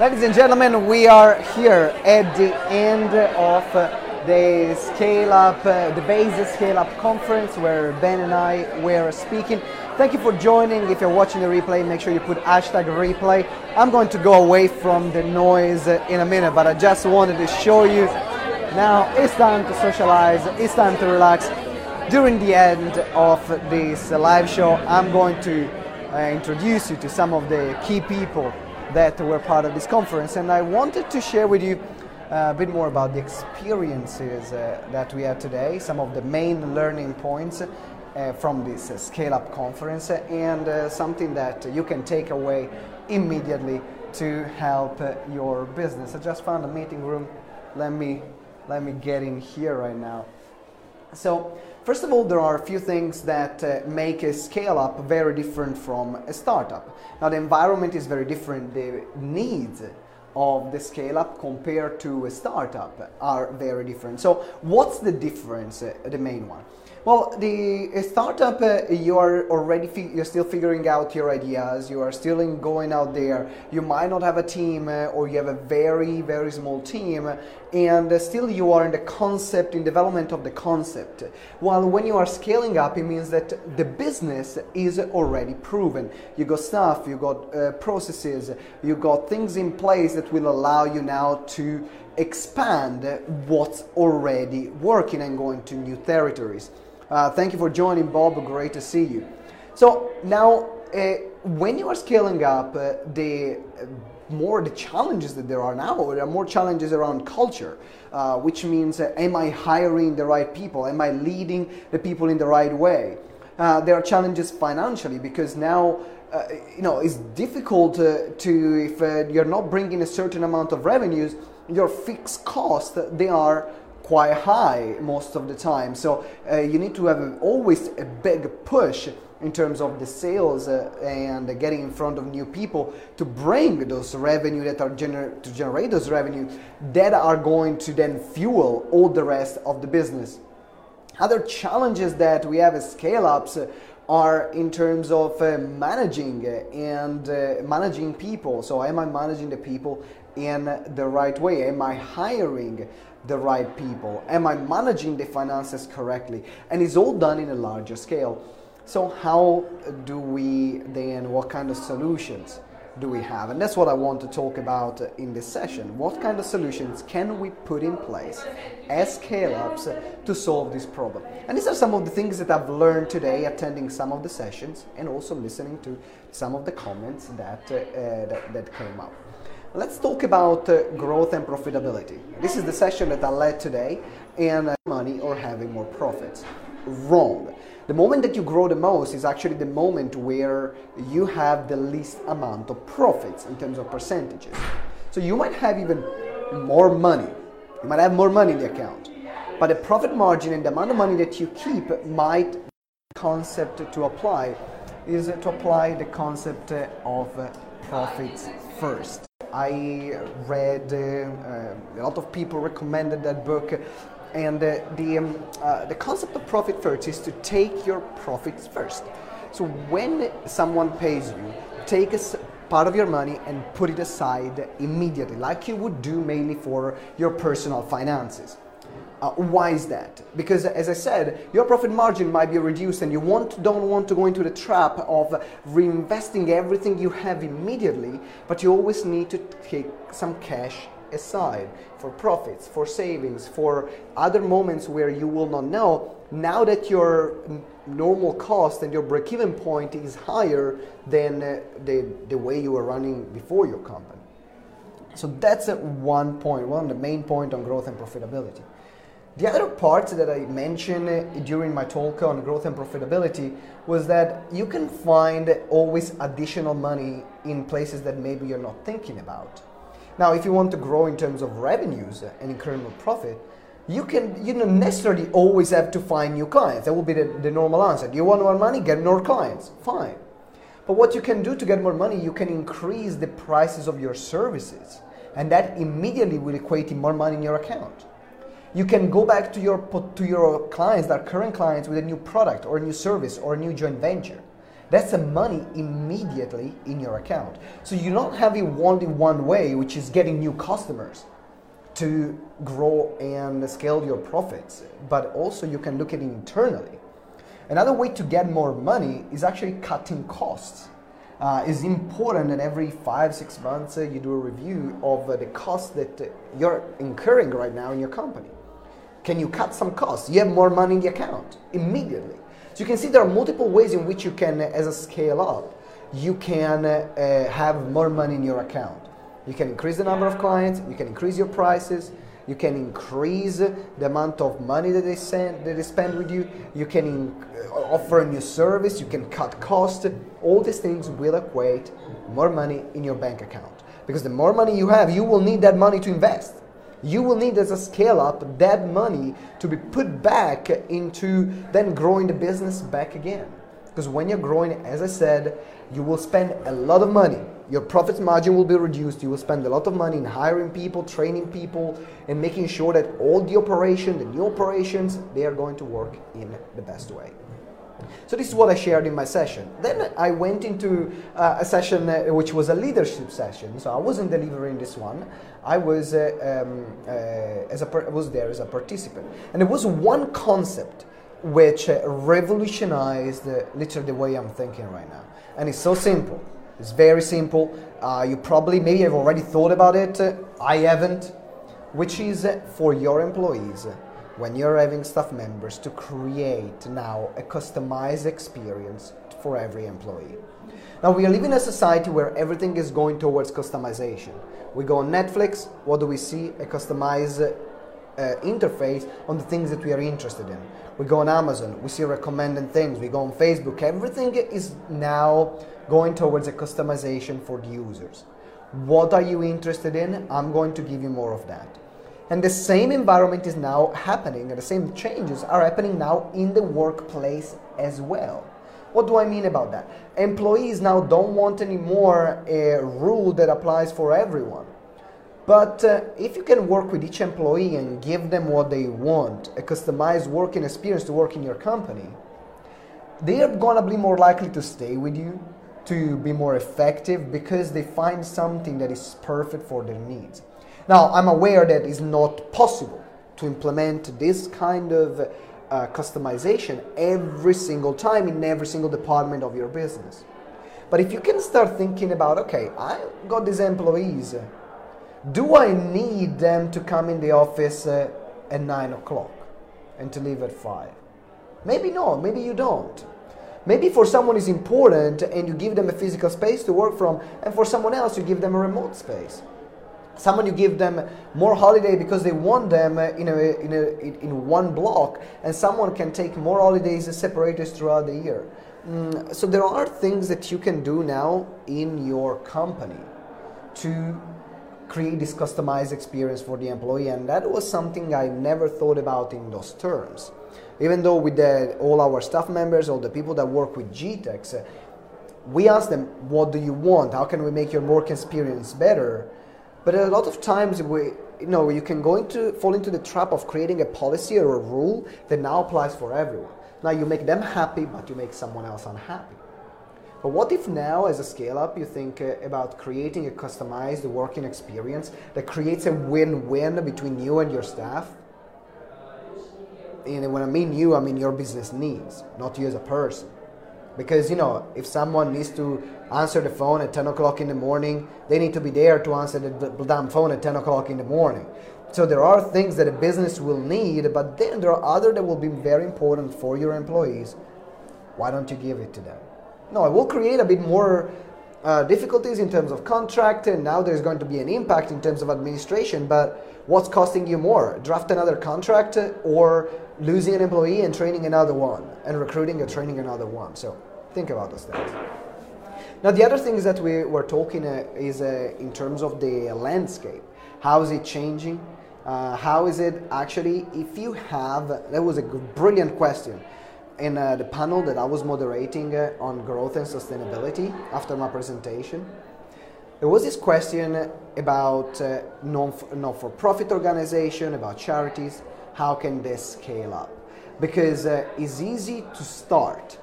Ladies and gentlemen, we are here at the end of the Scale Up, uh, the Base Scale Up conference where Ben and I were speaking. Thank you for joining. If you're watching the replay, make sure you put hashtag replay. I'm going to go away from the noise in a minute, but I just wanted to show you now it's time to socialize, it's time to relax. During the end of this live show, I'm going to uh, introduce you to some of the key people that were part of this conference. And I wanted to share with you uh, a bit more about the experiences uh, that we had today, some of the main learning points uh, from this uh, Scale Up conference, and uh, something that you can take away immediately to help uh, your business. I just found a meeting room. Let me, let me get in here right now. So, first of all, there are a few things that uh, make a scale up very different from a startup. Now, the environment is very different, the needs of the scale up compared to a startup are very different. So, what's the difference, uh, the main one? Well, the startup, uh, you are already you're still figuring out your ideas. You are still in going out there. You might not have a team, uh, or you have a very very small team, and uh, still you are in the concept, in development of the concept. While when you are scaling up, it means that the business is already proven. You got stuff, you got uh, processes, you got things in place that will allow you now to expand what's already working and going to new territories. Uh, thank you for joining, Bob. Great to see you. So now, uh, when you are scaling up, uh, the uh, more the challenges that there are now, there are more challenges around culture, uh, which means, uh, am I hiring the right people? Am I leading the people in the right way? there are challenges financially because now. Uh, you know, it's difficult to if uh, you're not bringing a certain amount of revenues, your fixed costs they are quite high most of the time. So uh, you need to have always a big push in terms of the sales uh, and getting in front of new people to bring those revenue that are gener- to generate those revenue that are going to then fuel all the rest of the business. Other challenges that we have as scale ups are in terms of uh, managing and uh, managing people. So, am I managing the people in the right way? Am I hiring the right people? Am I managing the finances correctly? And it's all done in a larger scale. So, how do we then, what kind of solutions do we have? And that's what I want to talk about in this session. What kind of solutions can we put in place as scale ups to solve this problem? And these are some of the things that I've learned today attending some of the sessions and also listening to some of the comments that, uh, that, that came up. Let's talk about uh, growth and profitability. This is the session that I led today, and uh, money or having more profits. Wrong. The moment that you grow the most is actually the moment where you have the least amount of profits in terms of percentages. So you might have even more money. You might have more money in the account. But the profit margin and the amount of money that you keep might concept to apply is to apply the concept of uh, profits first. I read, uh, a lot of people recommended that book, and uh, the, um, uh, the concept of profit first is to take your profits first. So when someone pays you, take a part of your money and put it aside immediately, like you would do mainly for your personal finances. Uh, why is that? Because as I said, your profit margin might be reduced and you want, don't want to go into the trap of reinvesting everything you have immediately, but you always need to take some cash aside for profits, for savings, for other moments where you will not know. Now that your normal cost and your break even point is higher than uh, the, the way you were running before your company. So that's uh, one point, one of the main point on growth and profitability. The other part that I mentioned during my talk on growth and profitability was that you can find always additional money in places that maybe you're not thinking about. Now, if you want to grow in terms of revenues and incremental profit, you can you don't necessarily always have to find new clients. That will be the, the normal answer. Do you want more money? Get more clients. Fine. But what you can do to get more money, you can increase the prices of your services. And that immediately will equate in more money in your account you can go back to your to your clients that are current clients with a new product or a new service or a new joint venture That's the money immediately in your account. So you don't have it only one way, which is getting new customers to grow and scale your profits, but also you can look at it internally. Another way to get more money is actually cutting costs. Uh, it's important that every five, six months uh, you do a review of uh, the costs that uh, you're incurring right now in your company. Can you cut some costs? You have more money in the account immediately. So you can see there are multiple ways in which you can, as a scale up, you can uh, have more money in your account. You can increase the number of clients, you can increase your prices, you can increase the amount of money that they, send, that they spend with you, you can in, uh, offer a new service, you can cut costs. All these things will equate more money in your bank account. Because the more money you have, you will need that money to invest. You will need, as a scale up, that money to be put back into then growing the business back again. Because when you're growing, as I said, you will spend a lot of money your profit margin will be reduced. You will spend a lot of money in hiring people, training people, and making sure that all the operation, the new operations, they are going to work in the best way. So this is what I shared in my session. Then I went into uh, a session uh, which was a leadership session. So I wasn't delivering this one. I was uh, um, uh, as a was there as a participant, and there was one concept which uh, revolutionized uh, literally the way I'm thinking right now, and it's so simple. It's very simple. You probably, maybe have already thought about it. I haven't. Which is for your employees, when you're having staff members, to create now a customized experience for every employee. Now, we are living in a society where everything is going towards customization. We go on Netflix, what do we see? A customized uh, interface on the things that we are interested in. We go on Amazon, we see recommended things. We go on Facebook, everything is now going towards a customization for the users. What are you interested in? I'm going to give you more of that. And the same environment is now happening, and the same changes are happening now in the workplace as well. What do I mean about that? Employees now don't want anymore a rule that applies for everyone. But uh, if you can work with each employee and give them what they want, a customized working experience to work in your company, they are gonna be more likely to stay with you, to be more effective because they find something that is perfect for their needs. Now, I'm aware that it's not possible to implement this kind of uh, customization every single time in every single department of your business. But if you can start thinking about, okay, I got these employees, do I need them to come in the office uh, at 9 o'clock and to leave at 5? Maybe not, maybe you don't. Maybe for someone is important and you give them a physical space to work from, and for someone else you give them a remote space. Someone you give them more holiday because they want them in, a, in, a, in one block, and someone can take more holidays separated throughout the year. Mm, so there are things that you can do now in your company to create this customized experience for the employee, and that was something I never thought about in those terms even though with the, all our staff members, all the people that work with GDEX, uh, we ask them, what do you want? How can we make your work experience better? But a lot of times we, you know, you can go into, fall into the trap of creating a policy or a rule that now applies for everyone. Now you make them happy, but you make someone else unhappy. But what if now, as a scale up, you think uh, about creating a customized working experience that creates a win win between you and your staff? and when I mean you, I mean your business needs, not you as a person. Because you know, if someone needs to answer the phone at 10 o'clock in the morning, they need to be there to answer the damn phone at 10 o'clock in the morning. So there are things that a business will need, but then there are other that will be very important for your employees. Why don't you give it to them? No, it will create a bit more uh, difficulties in terms of contract, and now there's going to be an impact in terms of administration. But what's costing you more? Draft another contract or losing an employee and training another one, and recruiting and training another one. So think about those things. Now, the other things that we were talking uh, is uh, in terms of the landscape. How is it changing? Uh, how is it actually, if you have, that was a brilliant question in uh, the panel that I was moderating uh, on growth and sustainability after my presentation. There was this question about uh, non for profit organization, about charities how can this scale up? Because uh, it's easy to start,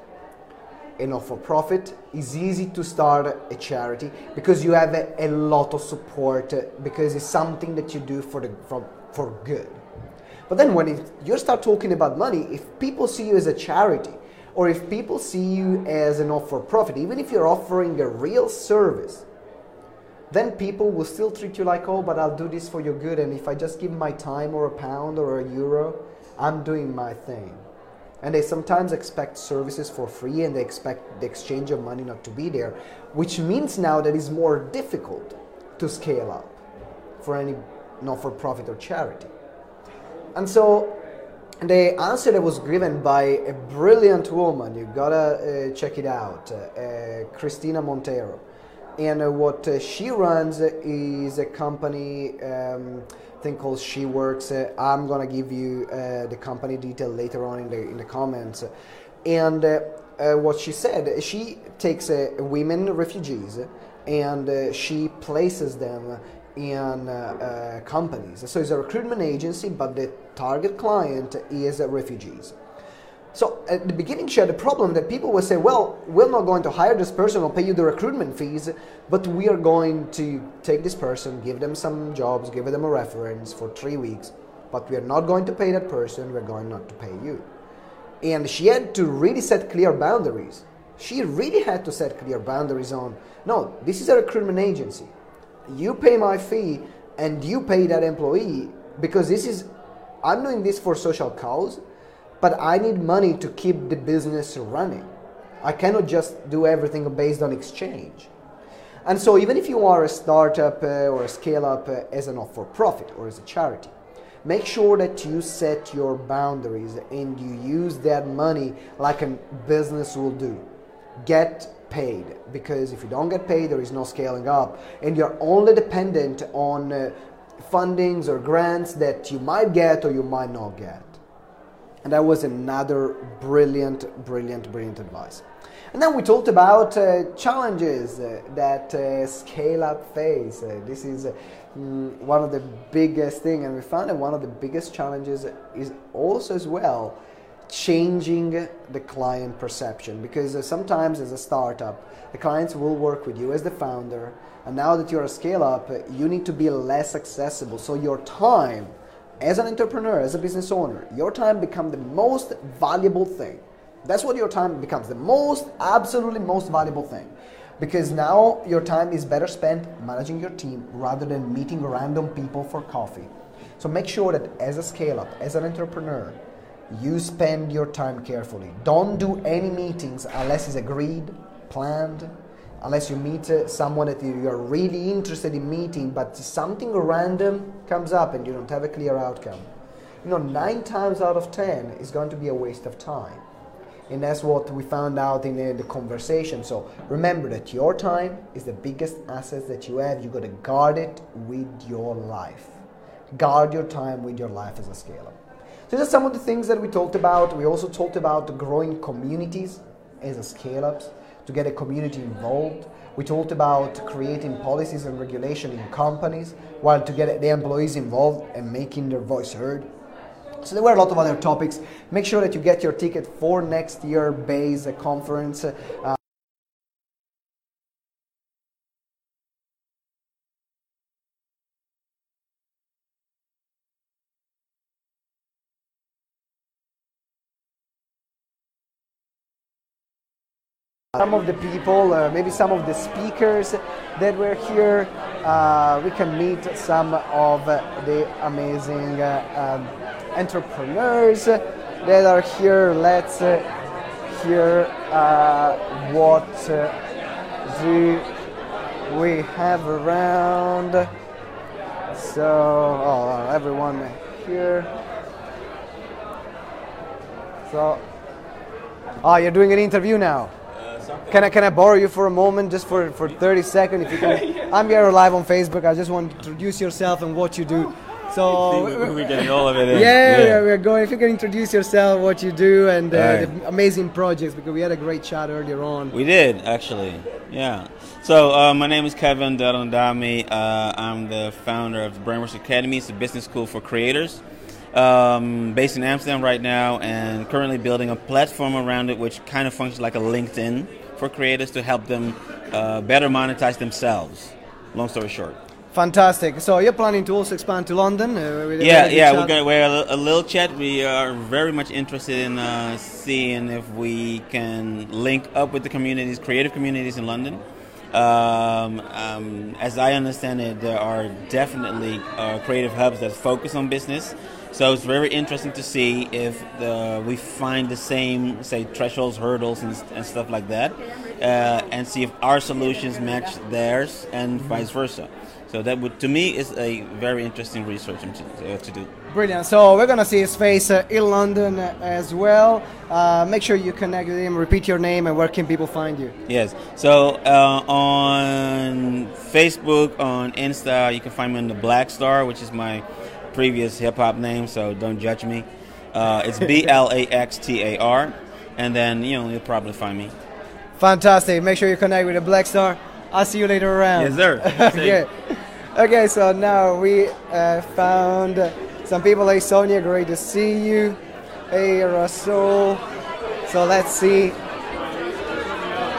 a not-for-profit. It's easy to start a charity because you have a, a lot of support uh, because it's something that you do for the for, for good. But then when it, you start talking about money, if people see you as a charity, or if people see you as a not-for-profit, even if you're offering a real service, then people will still treat you like, oh, but I'll do this for your good, and if I just give my time or a pound or a euro, I'm doing my thing. And they sometimes expect services for free and they expect the exchange of money not to be there, which means now that it's more difficult to scale up for any not for profit or charity. And so the answer that was given by a brilliant woman, you gotta uh, check it out, uh, uh, Christina Montero. And uh, what uh, she runs is a company, um, thing called She Works. Uh, I'm gonna give you the company detail later on in the in the comments. And what she said, she takes women refugees and she places them in uh, uh, companies. So it's a recruitment agency, but the target client is uh, refugees. So at the beginning, she had a problem that people would say, well, we're not going to hire this person or pay you the recruitment fees, but we are going to take this person, give them some jobs, give them a reference for three weeks, but we are not going to pay that person, we're going not to pay you. And she had to really set clear boundaries. She really had to set clear boundaries on, no, this is a recruitment agency you pay my fee and you pay that employee because this is I'm doing this for social cause, but I need money to keep the business running. I cannot just do everything based on exchange. And so, even if you are a startup uh, or a scale up uh, as a not for profit or as a charity, make sure that you set your boundaries and you use that money like a business will do. Get paid because if you don't get paid, there is no scaling up, and you're only dependent on uh, fundings or grants that you might get or you might not get. And that was another brilliant, brilliant, brilliant advice. And then we talked about uh, challenges uh, that uh, scale up face. Uh, this is mm, one of the biggest thing, and we found that one of the biggest challenges is also as well changing the client perception because uh, sometimes as a startup the clients will work with you as the founder and now that you're a scale up uh, you need to be less accessible so your time as an entrepreneur as a business owner your time becomes the most valuable thing. That's what your time becomes the most absolutely most valuable thing. Because now your time is better spent managing your team rather than meeting random people for coffee. So make sure that as a scale up as an entrepreneur you spend your time carefully. Don't do any meetings unless it's agreed, planned, unless you meet uh, someone that you're really interested in meeting, but something random comes up and you don't have a clear outcome. You know, nine times out of ten is going to be a waste of time. And that's what we found out in uh, the conversation. So remember that your time is the biggest asset that you have. You got to guard it with your life. Guard your time with your life as a scaler. These are some of the things that we talked about. We also talked about growing communities as a scale ups to get a community involved. We talked about creating policies and regulation in companies while to get the employees involved and making their voice heard. So there were a lot of other topics. Make sure that you get your ticket for next year BASE conference. Uh, some of the people, uh, maybe some of the speakers that were here. Uh, we can meet some of the amazing uh, um, entrepreneurs that are here. Let's uh, hear uh, what do we have around. So, oh, everyone here. So, oh, you're doing an interview now. Can I can I borrow you for a moment, just for, for 30 seconds? If you can. I'm here live on Facebook. I just want to introduce yourself and what you do. So we're getting all of it. In. Yeah, yeah, we're going. If you can introduce yourself, what you do, and uh, right. the amazing projects, because we had a great chat earlier on. We did actually. Yeah. So uh, my name is Kevin Dalandami. Uh, I'm the founder of the Brainworks Academy. It's a business school for creators. um, based in Amsterdam right now, and currently building a platform around it, which kind of functions like a LinkedIn for creators to help them uh, better monetize themselves. Long story short. Fantastic. So you're planning to also expand to London? Uh, Yeah, yeah, chat? we're gonna we're a, a little chat. We are very much interested in uh, seeing if we can link up with the communities, creative communities in London. Um, um, as I understand it, there are definitely uh, creative hubs that focus on business. So it's very interesting to see if the, we find the same, say, thresholds, hurdles, and, and stuff like that, uh, and see if our solutions match theirs and vice versa. So that would, to me, is a very interesting research to, uh, to do. Brilliant. So we're gonna see his face uh, in London uh, as well. Uh, make sure you connect with him. Repeat your name and where can people find you? Yes. So uh, on Facebook, on Insta, you can find me on the Blaxtar, which is my previous hip hop name. So don't judge me. Uh, it's B L A X T A R, and then you know you'll probably find me. Fantastic. Make sure you connect with the Blaxtar. I'll see you later around. Yes, sir. okay. Okay, so now we uh, found some people. Hey, Sonia, great to see you. Hey, Rasul. So let's see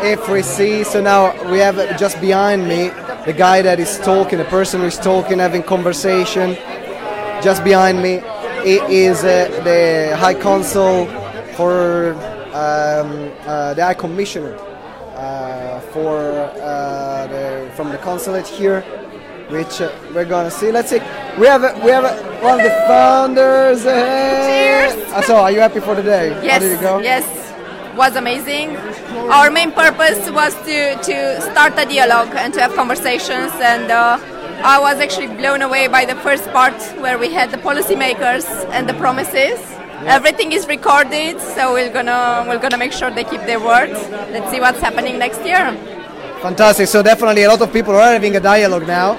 if we see. So now we have just behind me the guy that is talking, the person who is talking, having conversation. Just behind me i- is uh, the High Consul for um, uh, the High Commissioner uh, for uh, the, from the consulate here, which uh, we're gonna see. Let's see. We have a, we have a, one of the founders. Hey. Cheers. Uh, so, are you happy for the day? How Yes, did it go? yes, was amazing. Our main purpose was to, to start a dialogue and to have conversations, and uh, I was actually blown away by the first part where we had the policymakers and the promises. Everything is recorded, so we're gonna we're gonna make sure they keep their word. Let's see what's happening next year. Fantastic. So definitely a lot of people are having a dialogue now.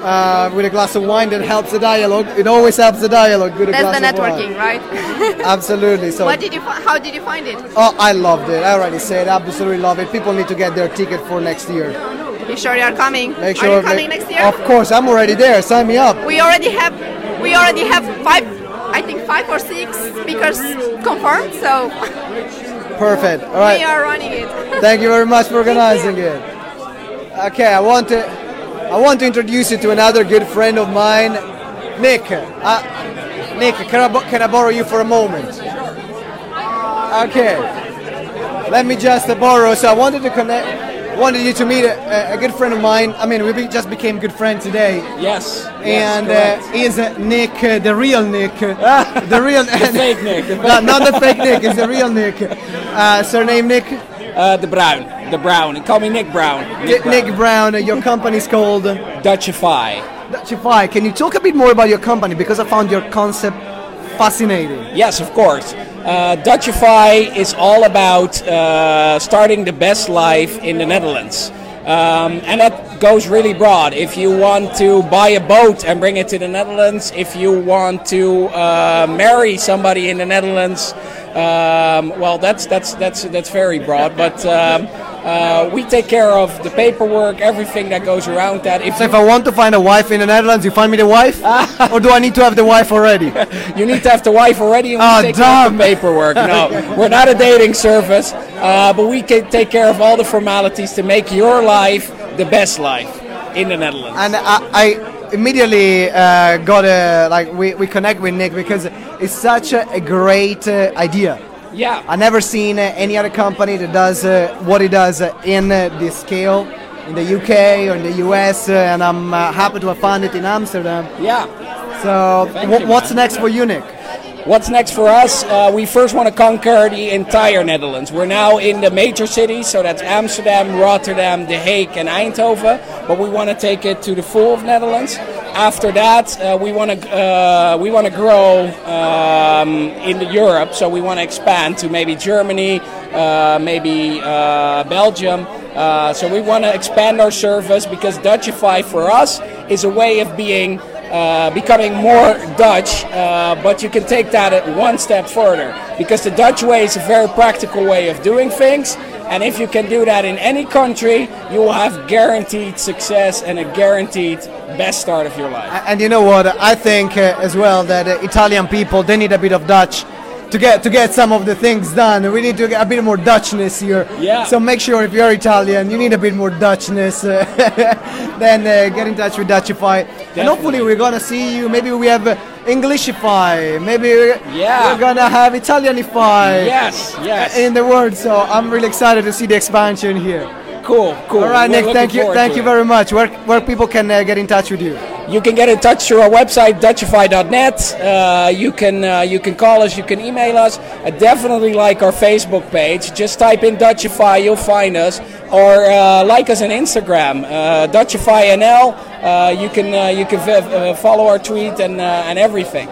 Uh, with a glass of wine that helps the dialogue. It always helps the dialogue with a That's glass the networking, right? Absolutely. So what did you? fi- How did you find it? Oh, I loved it. I already said, absolutely love it. People need to get their ticket for next year. You sure you are coming? Make sure. Are you coming next year? Of course, I'm already there. Sign me up. We already have we already have five I think five or six speakers confirmed, so Perfect. All we are running it. Thank you very much for organizing it. Okay, I want to, I want to introduce you to another good friend of mine, Nick. Uh, Nick, can I, bo- can I borrow you for a moment? Okay. Let me just uh, borrow. So I wanted to connect, wanted you to meet a, a good friend of mine. I mean, we be, just became good friends today. Yes. and yes, uh, is uh, Nick, uh, the real Nick, the real the fake Nick, no, not the fake Nick, it's the real Nick. Uh, surname Nick, the Brown. The Brown. Call me Nick Brown. Nick, Nick Brown. Uh, your company's called uh, Dutchify. Dutchify. Can you talk a bit more about your company because I found your concept fascinating. Yes, of course. Uh, Dutchify is all about uh, starting the best life in the Netherlands. Um, and that goes really broad. If you want to buy a boat and bring it to the Netherlands, if you want to uh, marry somebody in the Netherlands, um, well, that's that's that's that's very broad. But um, uh, we take care of the paperwork, everything that goes around that. If So if I want to find a wife in the Netherlands, you find me the wife, or do I need to have the wife already? You need to have the wife already and we Oh, take care of damn. the paperwork. No, we're not a dating service, uh, but we can take care of all the formalities to make your life the best life in the Netherlands. and I, I immediately uh, got a like we, we connect with Nick because it's such a, a great uh, idea. yeah, I never seen uh, any other company that does uh, what it does uh, in uh, this scale in the UK or in the US, uh, and I'm uh, happy to have found it in Amsterdam. yeah. So, you, what's man. next for you, Nick? What's next for us? Uh, we first want to conquer the entire Netherlands. We're now in the major cities, so that's Amsterdam, Rotterdam, The Hague, and Eindhoven. But we want to take it to the full of Netherlands. After that, uh, we want to uh, we want to grow um, in Europe. So we want to expand to maybe Germany, uh, maybe uh, Belgium. Uh, so we want to expand our service because Dutchify for us is a way of being uh, becoming more Dutch, uh, but you can take that at one step further because the Dutch way is a very practical way of doing things. And if you can do that in any country, you will have guaranteed success and a guaranteed best start of your life. And you know what? I think uh, as well that uh, Italian people they need a bit of Dutch to get to get some of the things done. We need to get a bit more Dutchness here. Yeah. So make sure if you're Italian, you need a bit more Dutchness. Then uh, get in touch with Dutchify, and hopefully we're gonna see you. Maybe we have uh, Englishify. Maybe we're, Yeah. we're gonna have Italianify. Yes, yes. In the world, so I'm really excited to see the expansion here. Cool, cool. All right, Nick. Thank you, thank you very much. Where where people can uh, get in touch with you? You can get in touch through our website, Dutchify.net. Uh, you can uh, you can call us, you can email us. I definitely like our Facebook page. Just type in Dutchify, you'll find us. Or uh, like us on Instagram, uh, DutchifyNL. Uh, you can uh, you can v- uh, follow our tweet and uh, and everything.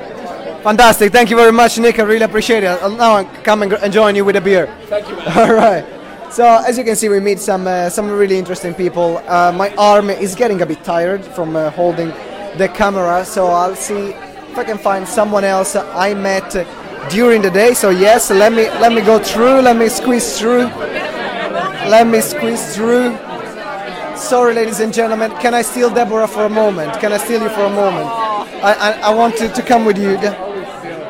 Fantastic. Thank you very much, Nick. I really appreciate it. I'll now come and, and join you with a beer. Thank you, man. All right. So as you can see, we meet some uh, some really interesting people. Uh, my arm is getting a bit tired from uh, holding the camera, so I'll see if I can find someone else I met during the day. So yes, let me let me go through. Let me squeeze through. Let me squeeze through. Sorry, ladies and gentlemen. Can I steal Deborah for a moment? Can I steal you for a moment? I I, I want to, to come with you.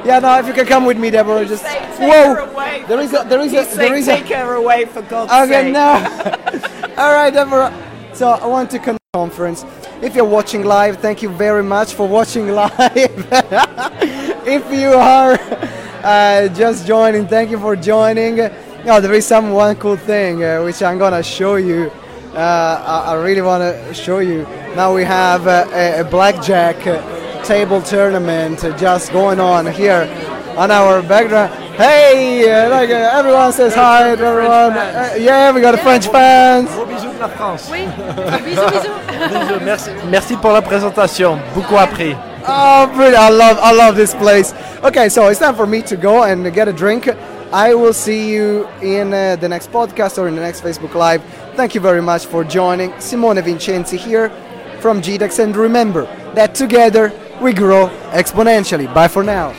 Yeah, no. If you can come with me, Deborah, just whoa. There is a there is a there is a. Take her away for God's Okay, sake. Okay, no. All right, Deborah. So I want to con- conference. If you're watching live, thank you very much for watching live. if you are uh, just joining, thank you for joining. No, there is some one cool thing uh, which I'm gonna show you. Uh, I, I really want to show you. Now we have uh, a, a blackjack table tournament just going on here on our background. Hey, uh, like uh, everyone says hi to everyone. Uh, yeah, we got the French fans. Gros bisous de la France. Oui, bisous, bisous. Bisous, merci, merci pour la présentation. Beaucoup appris. Oh, brilliant! I love, I love this place. Okay, so it's time for me to go and get a drink. I will see you in uh, the next podcast or in the next Facebook Live. Thank you very much for joining. Simone Vincenzi here from GDEX, and remember that together we grow exponentially. Bye for now.